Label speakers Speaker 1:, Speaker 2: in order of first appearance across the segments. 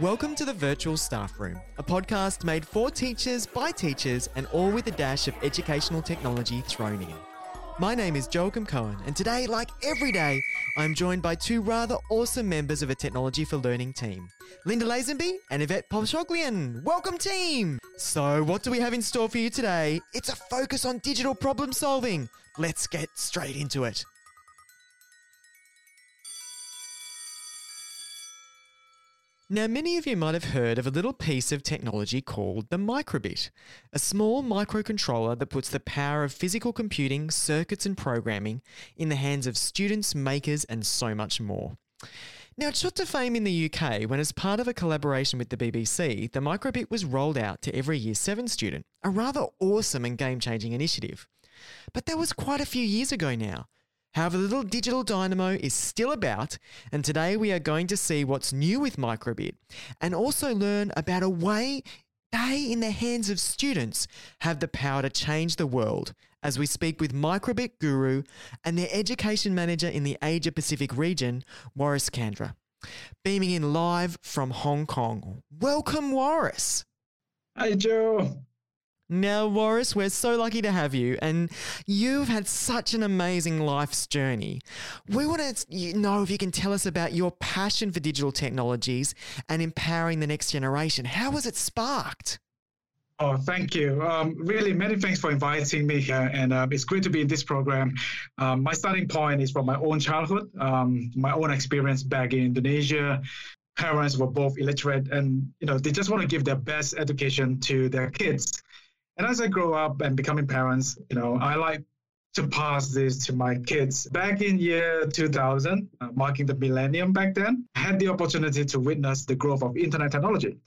Speaker 1: Welcome to the Virtual Staff Room, a podcast made for teachers by teachers and all with a dash of educational technology thrown in. My name is Joachim Cohen, and today, like every day, I'm joined by two rather awesome members of a Technology for Learning team Linda Lazenby and Yvette Povshoglian. Welcome, team! So, what do we have in store for you today? It's a focus on digital problem solving. Let's get straight into it. Now, many of you might have heard of a little piece of technology called the microbit, a small microcontroller that puts the power of physical computing, circuits, and programming in the hands of students, makers, and so much more. Now, it shot to fame in the UK when, as part of a collaboration with the BBC, the microbit was rolled out to every Year 7 student, a rather awesome and game changing initiative. But that was quite a few years ago now. However, the little digital dynamo is still about, and today we are going to see what's new with Microbit and also learn about a way they, in the hands of students, have the power to change the world as we speak with Microbit Guru and their education manager in the Asia Pacific region, Waris Candra. Beaming in live from Hong Kong. Welcome, Waris.
Speaker 2: Hi, Joe.
Speaker 1: Now, Waris, we're so lucky to have you, and you've had such an amazing life's journey. We want to know if you can tell us about your passion for digital technologies and empowering the next generation. How was it sparked?
Speaker 2: Oh, thank you. Um, really, many thanks for inviting me here, and uh, it's great to be in this program. Um, my starting point is from my own childhood, um, my own experience back in Indonesia. Parents were both illiterate, and you know they just want to give their best education to their kids. And as I grow up and becoming parents, you know, I like to pass this to my kids. Back in year 2000, uh, marking the millennium back then, I had the opportunity to witness the growth of internet technology.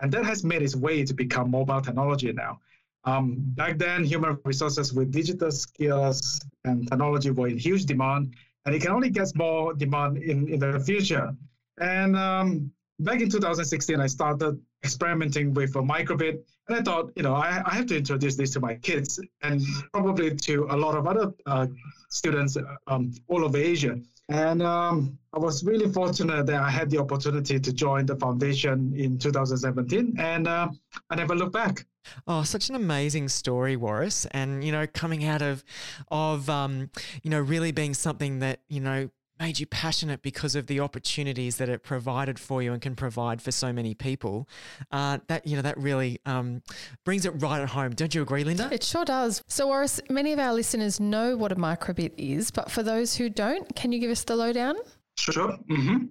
Speaker 2: And that has made its way to become mobile technology now. Um, back then, human resources with digital skills and technology were in huge demand, and it can only get more demand in, in the future. And um, back in 2016, I started experimenting with a microbit. And I thought, you know, I, I have to introduce this to my kids and probably to a lot of other uh, students um, all over Asia. And um, I was really fortunate that I had the opportunity to join the foundation in 2017, and uh, I never looked back.
Speaker 1: Oh, such an amazing story, Waris, and you know, coming out of, of um, you know, really being something that you know made you passionate because of the opportunities that it provided for you and can provide for so many people. Uh, that you know that really um, brings it right at home. Don't you agree, Linda?
Speaker 3: It sure does. So, Waris, many of our listeners know what a microbit is, but for those who don't, can you give us the lowdown?
Speaker 2: Sure. Mm-hmm.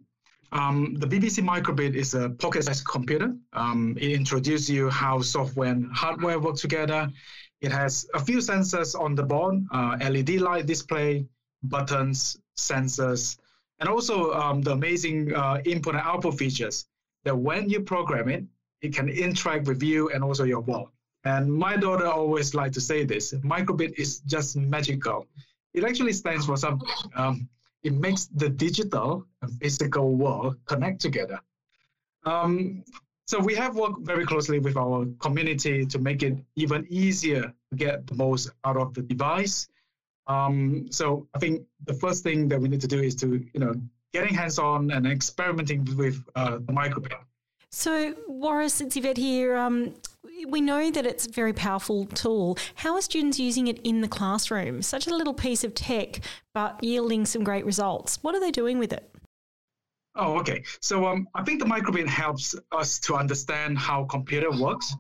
Speaker 2: Um, the BBC Microbit is a pocket-sized computer. Um, it introduces you how software and hardware work together. It has a few sensors on the board, uh, LED light display, buttons, sensors, and also um, the amazing uh, input and output features that when you program it, it can interact with you and also your world. And my daughter always like to say this, microbit is just magical. It actually stands for something. Um, it makes the digital and physical world connect together. Um, so we have worked very closely with our community to make it even easier to get the most out of the device um, so I think the first thing that we need to do is to, you know, getting hands-on and experimenting with uh, the microbit.
Speaker 4: So, Waris, it's Yvette here. Um, we know that it's a very powerful tool. How are students using it in the classroom? Such a little piece of tech, but yielding some great results. What are they doing with it?
Speaker 2: Oh, okay. So um, I think the microbit helps us to understand how computer works.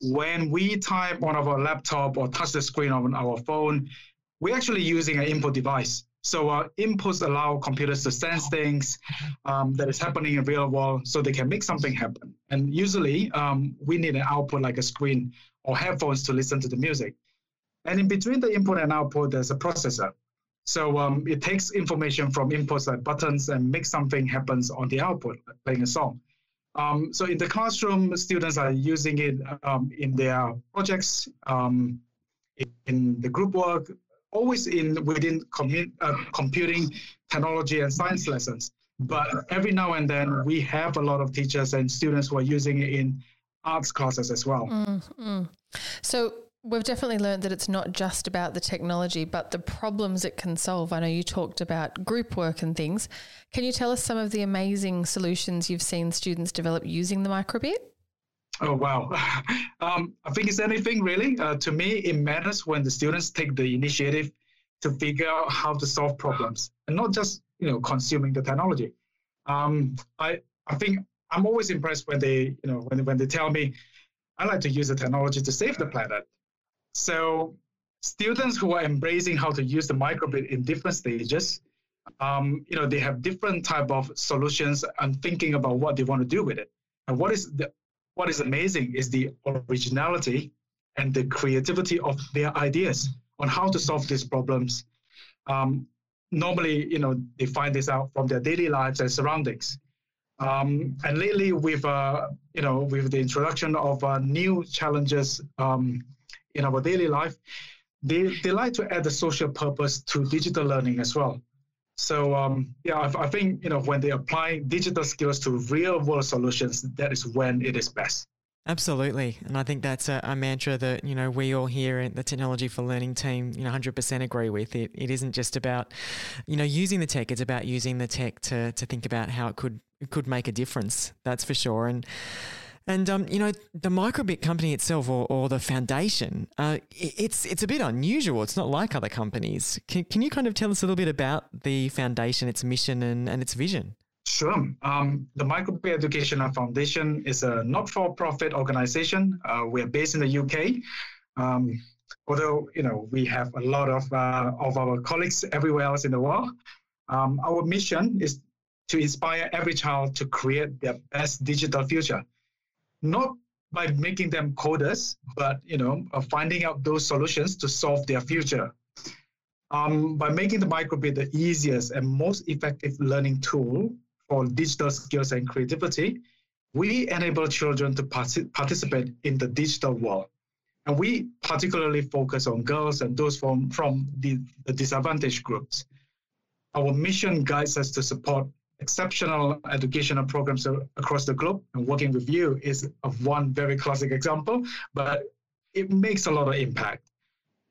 Speaker 2: When we type on our laptop or touch the screen on our phone, we're actually using an input device. So uh, inputs allow computers to sense things um, that is happening in real world so they can make something happen. And usually um, we need an output like a screen or headphones to listen to the music. And in between the input and output, there's a processor. So um, it takes information from inputs like buttons and makes something happens on the output, like playing a song. Um, so in the classroom, students are using it um, in their projects, um, in the group work, always in within commu- uh, computing, technology, and science lessons. But every now and then, we have a lot of teachers and students who are using it in arts classes as well.
Speaker 3: Mm-hmm. So, We've definitely learned that it's not just about the technology, but the problems it can solve. I know you talked about group work and things. Can you tell us some of the amazing solutions you've seen students develop using the microbit?
Speaker 2: Oh, wow. Um, I think it's anything really. Uh, to me, it matters when the students take the initiative to figure out how to solve problems and not just, you know, consuming the technology. Um, I, I think I'm always impressed when they, you know, when, when they tell me, I like to use the technology to save the planet. So students who are embracing how to use the microbit in different stages, um, you know, they have different type of solutions and thinking about what they want to do with it. And what is the what is amazing is the originality and the creativity of their ideas on how to solve these problems. Um, normally, you know, they find this out from their daily lives and surroundings. Um, and lately, with uh, you know, with the introduction of uh, new challenges um, in our daily life, they, they like to add a social purpose to digital learning as well. So um, yeah, I, I, think you know when they apply digital skills to real world solutions, that is when it is best.
Speaker 1: Absolutely, and I think that's a, a, mantra that you know we all here at the Technology for Learning team, you know, hundred percent agree with. It it isn't just about you know using the tech; it's about using the tech to to think about how it could it could make a difference. That's for sure, and. And um, you know, the microbit company itself, or, or the foundation, uh, it's it's a bit unusual. It's not like other companies. Can, can you kind of tell us a little bit about the foundation, its mission, and, and its vision?
Speaker 2: Sure. Um, the Microbit Educational Foundation is a not-for-profit organization. Uh, we're based in the UK. Um, although you know we have a lot of uh, of our colleagues everywhere else in the world, um, our mission is to inspire every child to create their best digital future not by making them coders, but you know, finding out those solutions to solve their future. Um, by making the microbit the easiest and most effective learning tool for digital skills and creativity, we enable children to partic- participate in the digital world. And we particularly focus on girls and those from, from the, the disadvantaged groups. Our mission guides us to support exceptional educational programs across the globe. And working with you is one very classic example, but it makes a lot of impact.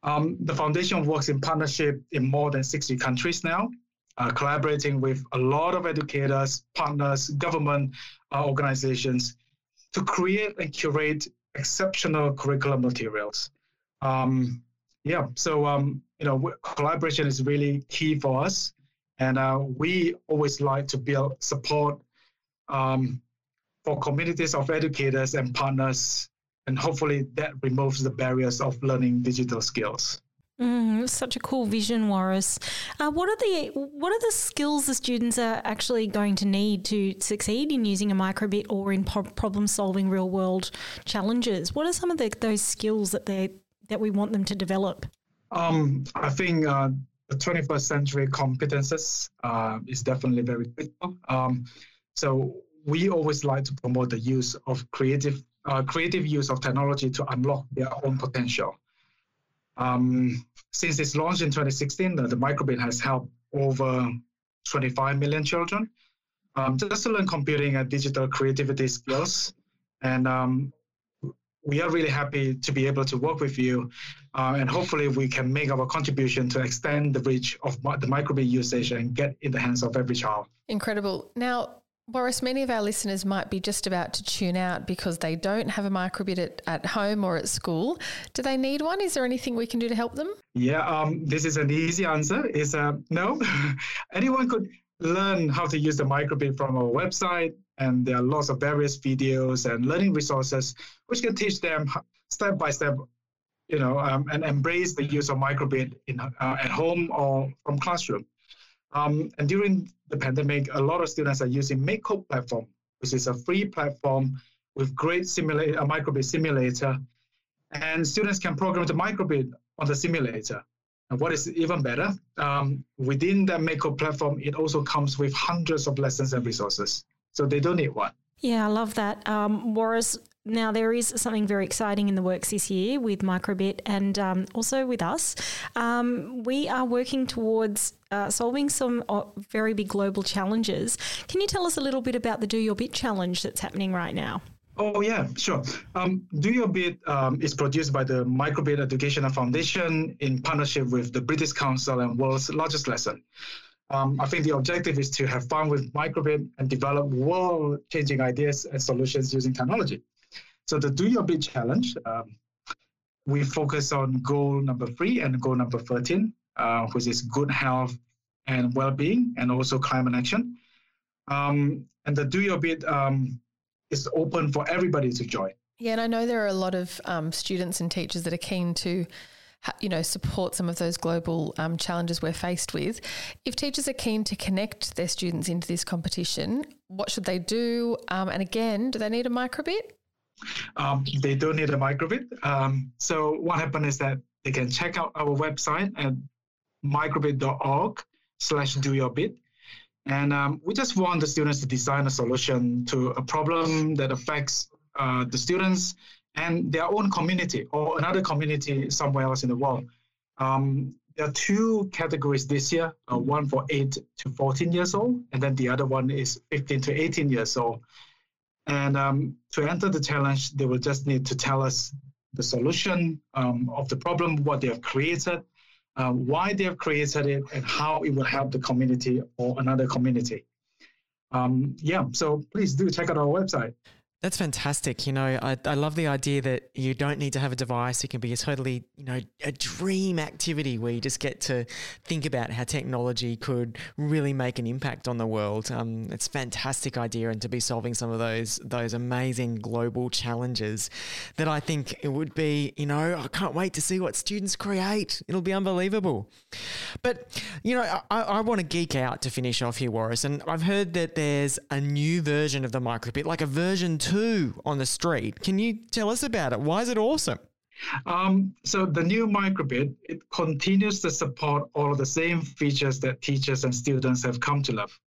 Speaker 2: Um, the foundation works in partnership in more than 60 countries now, uh, collaborating with a lot of educators, partners, government uh, organizations to create and curate exceptional curriculum materials. Um, yeah, so um, you know, collaboration is really key for us. And uh, we always like to build support um, for communities of educators and partners. And hopefully that removes the barriers of learning digital skills.
Speaker 4: Mm, such a cool vision, Waris. Uh, what are the what are the skills the students are actually going to need to succeed in using a microbit or in po- problem solving real world challenges? What are some of the, those skills that they that we want them to develop?
Speaker 2: Um, I think uh, the 21st century competences uh, is definitely very critical. Um, so we always like to promote the use of creative uh, creative use of technology to unlock their own potential. Um, since its launch in 2016, the, the microbit has helped over 25 million children um, just to learn computing and digital creativity skills. And um, we are really happy to be able to work with you, uh, and hopefully we can make our contribution to extend the reach of the microbit usage and get in the hands of every child.
Speaker 3: Incredible. Now, Waris, many of our listeners might be just about to tune out because they don't have a microbit at, at home or at school. Do they need one? Is there anything we can do to help them?
Speaker 2: Yeah, um, this is an easy answer. Is uh, no. Anyone could learn how to use the microbit from our website, and there are lots of various videos and learning resources which can teach them step by step you know um, and embrace the use of microbit in, uh, at home or from classroom um, and during the pandemic a lot of students are using MakeCode platform which is a free platform with great simulator a microbit simulator and students can program the microbit on the simulator and what is even better um, within the MakeCode platform it also comes with hundreds of lessons and resources so they don't need one.
Speaker 4: Yeah, I love that. Um, Waris, now there is something very exciting in the works this year with Microbit and um, also with us. Um, we are working towards uh, solving some uh, very big global challenges. Can you tell us a little bit about the Do Your Bit challenge that's happening right now?
Speaker 2: Oh yeah, sure. Um, Do Your Bit um, is produced by the Microbit Educational Foundation in partnership with the British Council and World's Largest Lesson. Um, I think the objective is to have fun with Microbit and develop world-changing ideas and solutions using technology. So the Do Your Bit challenge, um, we focus on goal number three and goal number 13, uh, which is good health and well-being, and also climate action. Um, and the Do Your Bit um, is open for everybody to join.
Speaker 3: Yeah, and I know there are a lot of um, students and teachers that are keen to, you know, support some of those global um, challenges we're faced with. If teachers are keen to connect their students into this competition, what should they do? Um, and again, do they need a microbit?
Speaker 2: Um, they don't need a microbit. Um, so what happened is that they can check out our website at microbit.org slash do your bit and um, we just want the students to design a solution to a problem that affects uh, the students and their own community or another community somewhere else in the world. Um, there are two categories this year, uh, one for 8 to 14 years old, and then the other one is 15 to 18 years old. And um, to enter the challenge, they will just need to tell us the solution um, of the problem, what they have created, uh, why they have created it, and how it will help the community or another community. Um, yeah, so please do check out our website.
Speaker 1: That's fantastic. You know, I, I love the idea that you don't need to have a device. It can be a totally, you know, a dream activity where you just get to think about how technology could really make an impact on the world. Um, it's a fantastic idea, and to be solving some of those those amazing global challenges that I think it would be. You know, I can't wait to see what students create. It'll be unbelievable. But you know, I, I want to geek out to finish off here, Waris, and I've heard that there's a new version of the microbit, like a version two on the street. Can you tell us about it? Why is it awesome?
Speaker 2: Um, so the new microbit it continues to support all of the same features that teachers and students have come to love.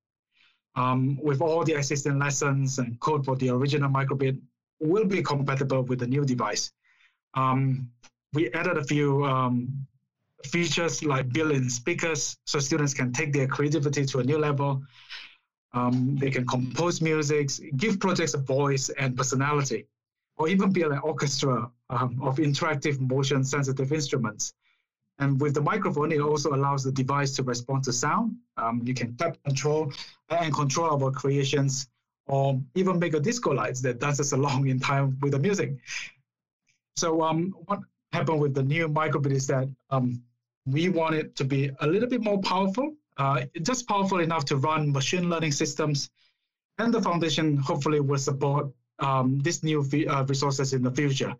Speaker 2: Um, with all the existing lessons and code for the original microbit will be compatible with the new device. Um, we added a few um, features like built-in speakers so students can take their creativity to a new level. Um, they can compose music, give projects a voice and personality, or even build an orchestra um, of interactive motion sensitive instruments. And with the microphone, it also allows the device to respond to sound. Um, you can tap control and control our creations, or even make a disco lights that dances along in time with the music. So um, what happened with the new microbit is that um, we want it to be a little bit more powerful uh, just powerful enough to run machine learning systems. And the foundation hopefully will support um, these new uh, resources in the future.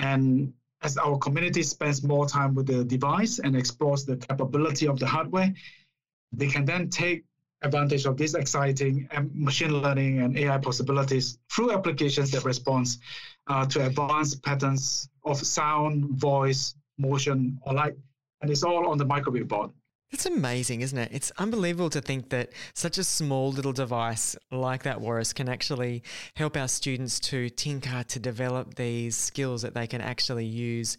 Speaker 2: And as our community spends more time with the device and explores the capability of the hardware, they can then take advantage of these exciting um, machine learning and AI possibilities through applications that respond uh, to advanced patterns of sound, voice, motion, or light. And it's all on the microbit board.
Speaker 1: It's amazing, isn't it? It's unbelievable to think that such a small little device like that Waris can actually help our students to tinker, to develop these skills that they can actually use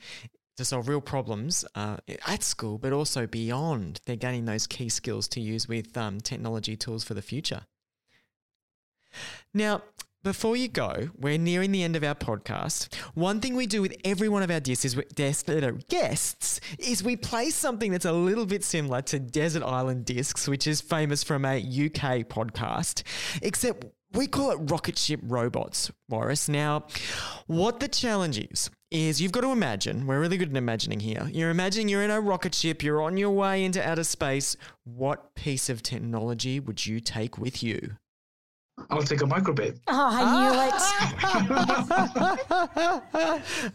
Speaker 1: to solve real problems uh, at school, but also beyond. They're gaining those key skills to use with um, technology tools for the future. Now, before you go, we're nearing the end of our podcast. One thing we do with every one of our guests is, guests is we play something that's a little bit similar to Desert Island Discs, which is famous from a UK podcast, except we call it rocket ship robots, Waris. Now, what the challenge is, is you've got to imagine, we're really good at imagining here. You're imagining you're in a rocket ship, you're on your way into outer space. What piece of technology would you take with you?
Speaker 2: I'll take a microbit.
Speaker 4: Oh, I
Speaker 1: knew it.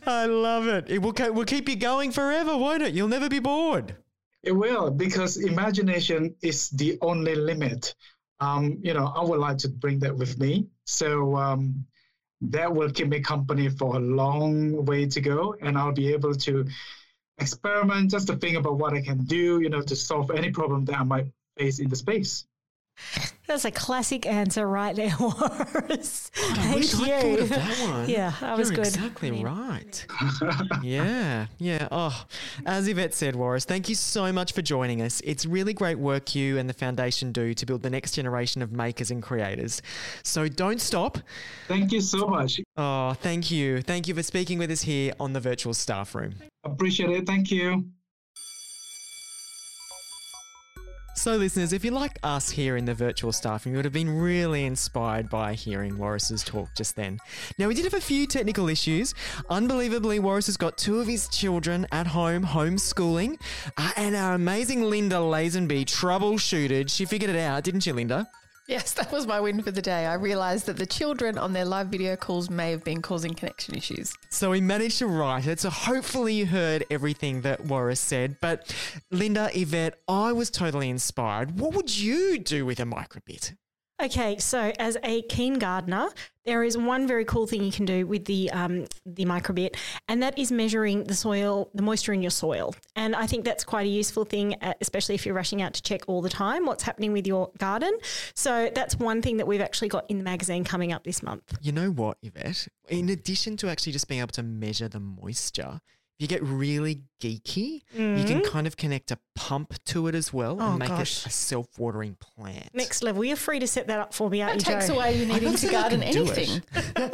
Speaker 1: I love it. It will, will keep you going forever, won't it? You'll never be bored.
Speaker 2: It will, because imagination is the only limit. Um, you know, I would like to bring that with me. So um, that will keep me company for a long way to go. And I'll be able to experiment just to think about what I can do, you know, to solve any problem that I might face in the space.
Speaker 4: That's a classic answer right there, Waris.
Speaker 1: I
Speaker 4: Thank
Speaker 1: wish
Speaker 4: you.
Speaker 1: I thought of that one.
Speaker 4: Yeah, that was
Speaker 1: You're
Speaker 4: good.
Speaker 1: Exactly
Speaker 4: I mean-
Speaker 1: right. yeah, yeah. Oh, as Yvette said, Waris, thank you so much for joining us. It's really great work you and the foundation do to build the next generation of makers and creators. So don't stop.
Speaker 2: Thank you so much.
Speaker 1: Oh, thank you. Thank you for speaking with us here on the virtual staff room.
Speaker 2: Appreciate it. Thank you.
Speaker 1: So, listeners, if you like us here in the virtual staff room, you would have been really inspired by hearing Waris's talk just then. Now, we did have a few technical issues. Unbelievably, Waris has got two of his children at home homeschooling, uh, and our amazing Linda Lazenby troubleshooted. She figured it out, didn't she, Linda?
Speaker 3: Yes, that was my win for the day. I realised that the children on their live video calls may have been causing connection issues.
Speaker 1: So we managed to write it. So hopefully you heard everything that Waris said. But Linda, Yvette, I was totally inspired. What would you do with a microbit?
Speaker 4: Okay, so as a keen gardener, there is one very cool thing you can do with the um, the microbit, and that is measuring the soil, the moisture in your soil. And I think that's quite a useful thing, uh, especially if you're rushing out to check all the time what's happening with your garden. So that's one thing that we've actually got in the magazine coming up this month.
Speaker 1: You know what, Yvette? In addition to actually just being able to measure the moisture, if you get really geeky, you can kind of connect a pump to it as well.
Speaker 4: Oh,
Speaker 1: and make
Speaker 4: gosh.
Speaker 1: it a self-watering plant.
Speaker 4: Next level, you're free to set that up for me, aren't
Speaker 3: That
Speaker 4: you,
Speaker 3: takes
Speaker 4: Joe?
Speaker 3: away you needing to garden
Speaker 1: can do it.
Speaker 3: anything.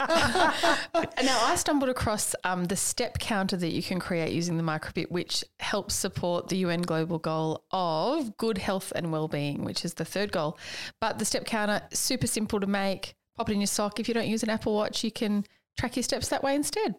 Speaker 3: now, I stumbled across um, the step counter that you can create using the microbit, which helps support the UN global goal of good health and well-being, which is the third goal. But the step counter, super simple to make. Pop it in your sock. If you don't use an Apple Watch, you can track your steps that way instead.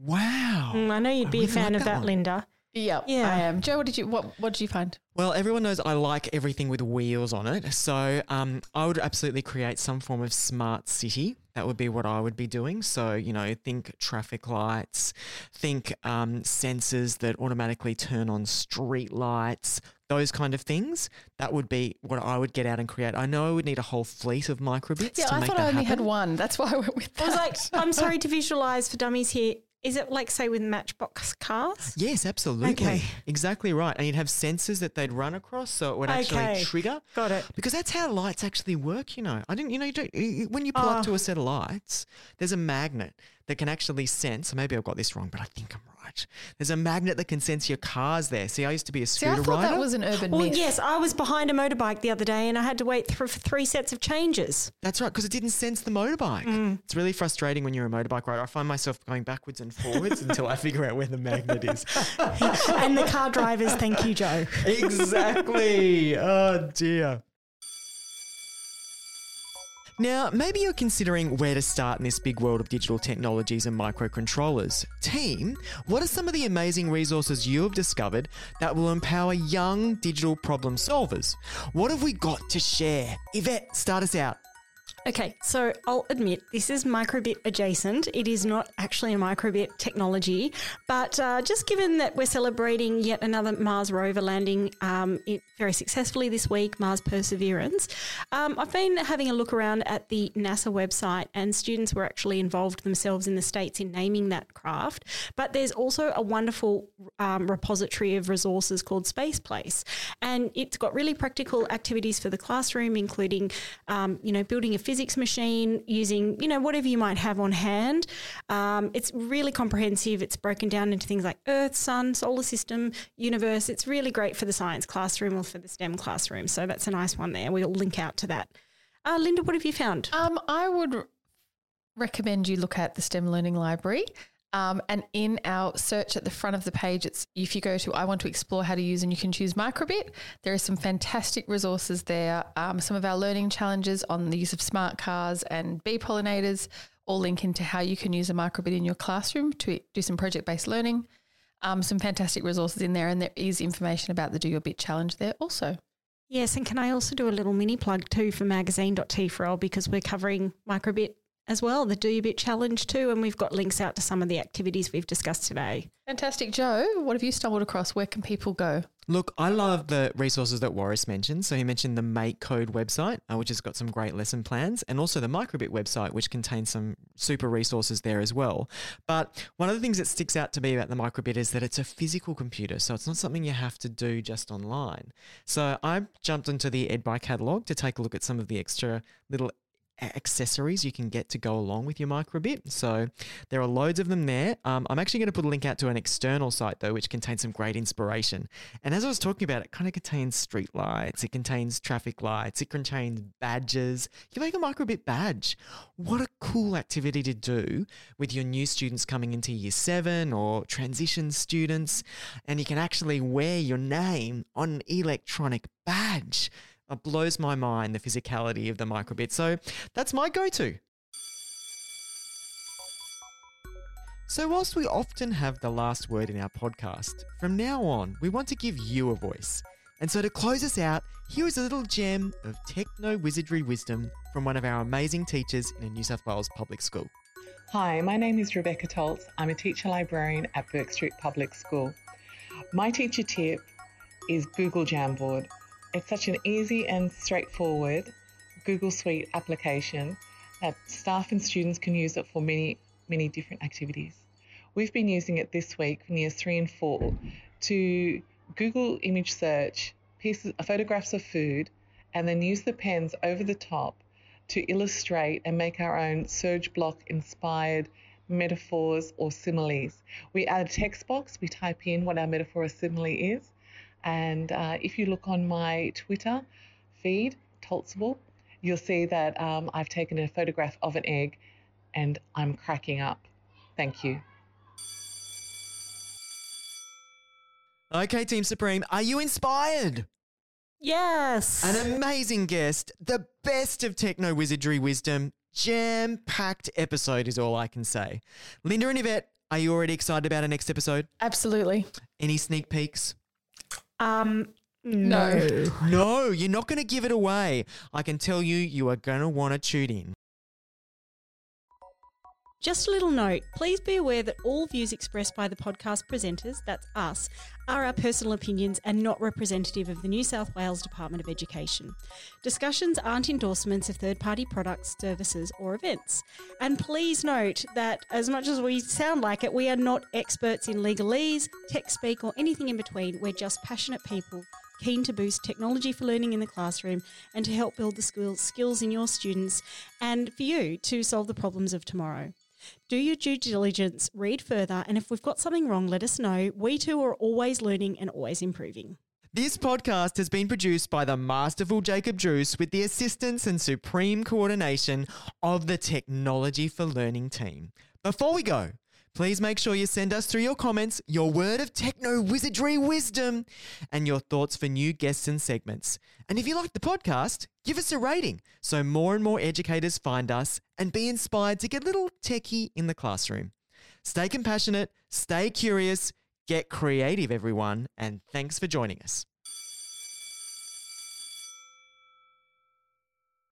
Speaker 1: Wow.
Speaker 4: Mm, I know you'd
Speaker 1: I
Speaker 4: be a fan
Speaker 1: like
Speaker 4: of
Speaker 1: that
Speaker 4: that. Linda.
Speaker 3: Yeah,
Speaker 4: Yeah.
Speaker 3: I am. Joe, what did you what what did you find?
Speaker 1: Well, everyone knows I like everything with wheels on it. So um, I would absolutely create some form of smart city. That would be what I would be doing. So, you know, think traffic lights, think um, sensors that automatically turn on street lights, those kind of things. That would be what I would get out and create. I know I would need a whole fleet of microbits
Speaker 3: Yeah,
Speaker 1: to
Speaker 3: I
Speaker 1: make
Speaker 3: thought
Speaker 1: that
Speaker 3: I only had one. That's why I went with that.
Speaker 4: I was like, I'm sorry to visualize for dummies here. Is it like, say, with Matchbox cars?
Speaker 1: Yes, absolutely.
Speaker 4: Okay.
Speaker 1: Exactly right. And you'd have sensors that they'd run across so it would actually
Speaker 4: Okay.
Speaker 1: trigger.
Speaker 4: Got it.
Speaker 1: Because that's how lights actually work, you know. I didn't, you know, you don't, when you pull up
Speaker 4: Oh.
Speaker 1: to a set of lights, there's a magnet that can actually sense. So maybe I've got this wrong, but I think I'm right. There's a magnet that can sense your cars there. See, I used to be a scooter
Speaker 3: See, I
Speaker 1: scooter
Speaker 3: thought
Speaker 1: rider.
Speaker 3: that was an urban
Speaker 4: Well,
Speaker 3: myth.
Speaker 4: yes, I was behind a motorbike the other day and I had to wait th- for three sets of changes.
Speaker 1: That's right, because it didn't sense the motorbike.
Speaker 3: Mm.
Speaker 1: It's really frustrating when you're a motorbike rider. I find myself going backwards and forwards until I figure out where the magnet is.
Speaker 4: and the car drivers, thank you, Joe.
Speaker 1: exactly. Oh dear. Now, maybe you're considering where to start in this big world of digital technologies and microcontrollers. Team, what are some of the amazing resources you have discovered that will empower young digital problem solvers? What have we got to share? Yvette, start us out.
Speaker 4: Okay, so I'll admit this is microbit adjacent. It is not actually a microbit technology, but uh, just given that we're celebrating yet another Mars rover landing um, very successfully this week, Mars Perseverance, um, I've been having a look around at the NASA website, and students were actually involved themselves in the states in naming that craft. But there's also a wonderful um, repository of resources called Space Place, and it's got really practical activities for the classroom, including, um, you know, building a physics machine using, you know, whatever you might have on hand. Um, it's really comprehensive. It's broken down into things like Earth, Sun, solar system, universe. It's really great for the science classroom or for the STEM classroom. So that's a nice one there. We'll link out to that. Uh, Linda, what have you found?
Speaker 3: Um, I would recommend you look at the STEM Learning Library. Um, and in our search at the front of the page, it's if you go to I want to explore how to use and you can choose microbit. There are some fantastic resources there. Um, some of our learning challenges on the use of smart cars and bee pollinators all link into how you can use a microbit in your classroom to do some project based learning. Um, some fantastic resources in there, and there is information about the Do Your Bit challenge there also.
Speaker 4: Yes, and can I also do a little mini plug too for magazine.t4l because we're covering microbit as well, the Do Your Bit Challenge too, and we've got links out to some of the activities we've discussed today.
Speaker 3: Fantastic. Joe, what have you stumbled across? Where can people go?
Speaker 1: Look, I love the resources that Waris mentioned. So he mentioned the Make Code website, uh, which has got some great lesson plans, and also the Microbit website, which contains some super resources there as well. But one of the things that sticks out to me about the Microbit is that it's a physical computer, so it's not something you have to do just online. So I jumped into the edBuy catalog to take a look at some of the extra little accessories you can get to go along with your microbit. So there are loads of them there. Um, I'm actually going to put a link out to an external site though, which contains some great inspiration. And as I was talking about, it kind of contains street lights, it contains traffic lights, it contains badges. You make a microbit badge. What a cool activity to do with your new students coming into year seven or transition students. And you can actually wear your name on an electronic badge. It blows my mind the physicality of the microbit. So that's my go to. So, whilst we often have the last word in our podcast, from now on, we want to give you a voice. And so, to close us out, here is a little gem of techno wizardry wisdom from one of our amazing teachers in a New South Wales public school.
Speaker 5: Hi, my name is Rebecca Toltz. I'm a teacher librarian at Bourke Street Public School. My teacher tip is Google Jamboard. It's such an easy and straightforward Google Suite application that staff and students can use it for many, many different activities. We've been using it this week in years three and four to Google image search pieces, photographs of food, and then use the pens over the top to illustrate and make our own surge block inspired metaphors or similes. We add a text box, we type in what our metaphor or simile is, and uh, if you look on my Twitter feed, Toltzable, you'll see that um, I've taken a photograph of an egg and I'm cracking up. Thank you.
Speaker 1: Okay, Team Supreme, are you inspired?
Speaker 4: Yes.
Speaker 1: An amazing guest, the best of techno wizardry wisdom, jam packed episode is all I can say. Linda and Yvette, are you already excited about our next episode?
Speaker 3: Absolutely.
Speaker 1: Any sneak peeks?
Speaker 4: Um,
Speaker 3: No.
Speaker 1: No, you're not going to give it away. I can tell you, you are going to want to tune in.
Speaker 4: Just a little note please be aware that all views expressed by the podcast presenters, that's us, are our personal opinions and not representative of the New South Wales Department of Education. Discussions aren't endorsements of third party products, services, or events. And please note that as much as we sound like it, we are not experts in legalese, tech speak, or anything in between. We're just passionate people keen to boost technology for learning in the classroom and to help build the skills, skills in your students and for you to solve the problems of tomorrow. Do your due diligence, read further, and if we've got something wrong, let us know. We too are always learning and always improving.
Speaker 1: This podcast has been produced by the masterful Jacob Druce with the assistance and supreme coordination of the Technology for Learning team. Before we go, please make sure you send us through your comments your word of techno wizardry wisdom and your thoughts for new guests and segments. And if you like the podcast, give us a rating so more and more educators find us and be inspired to get a little techie in the classroom. Stay compassionate, stay curious, get creative, everyone, and thanks for joining us.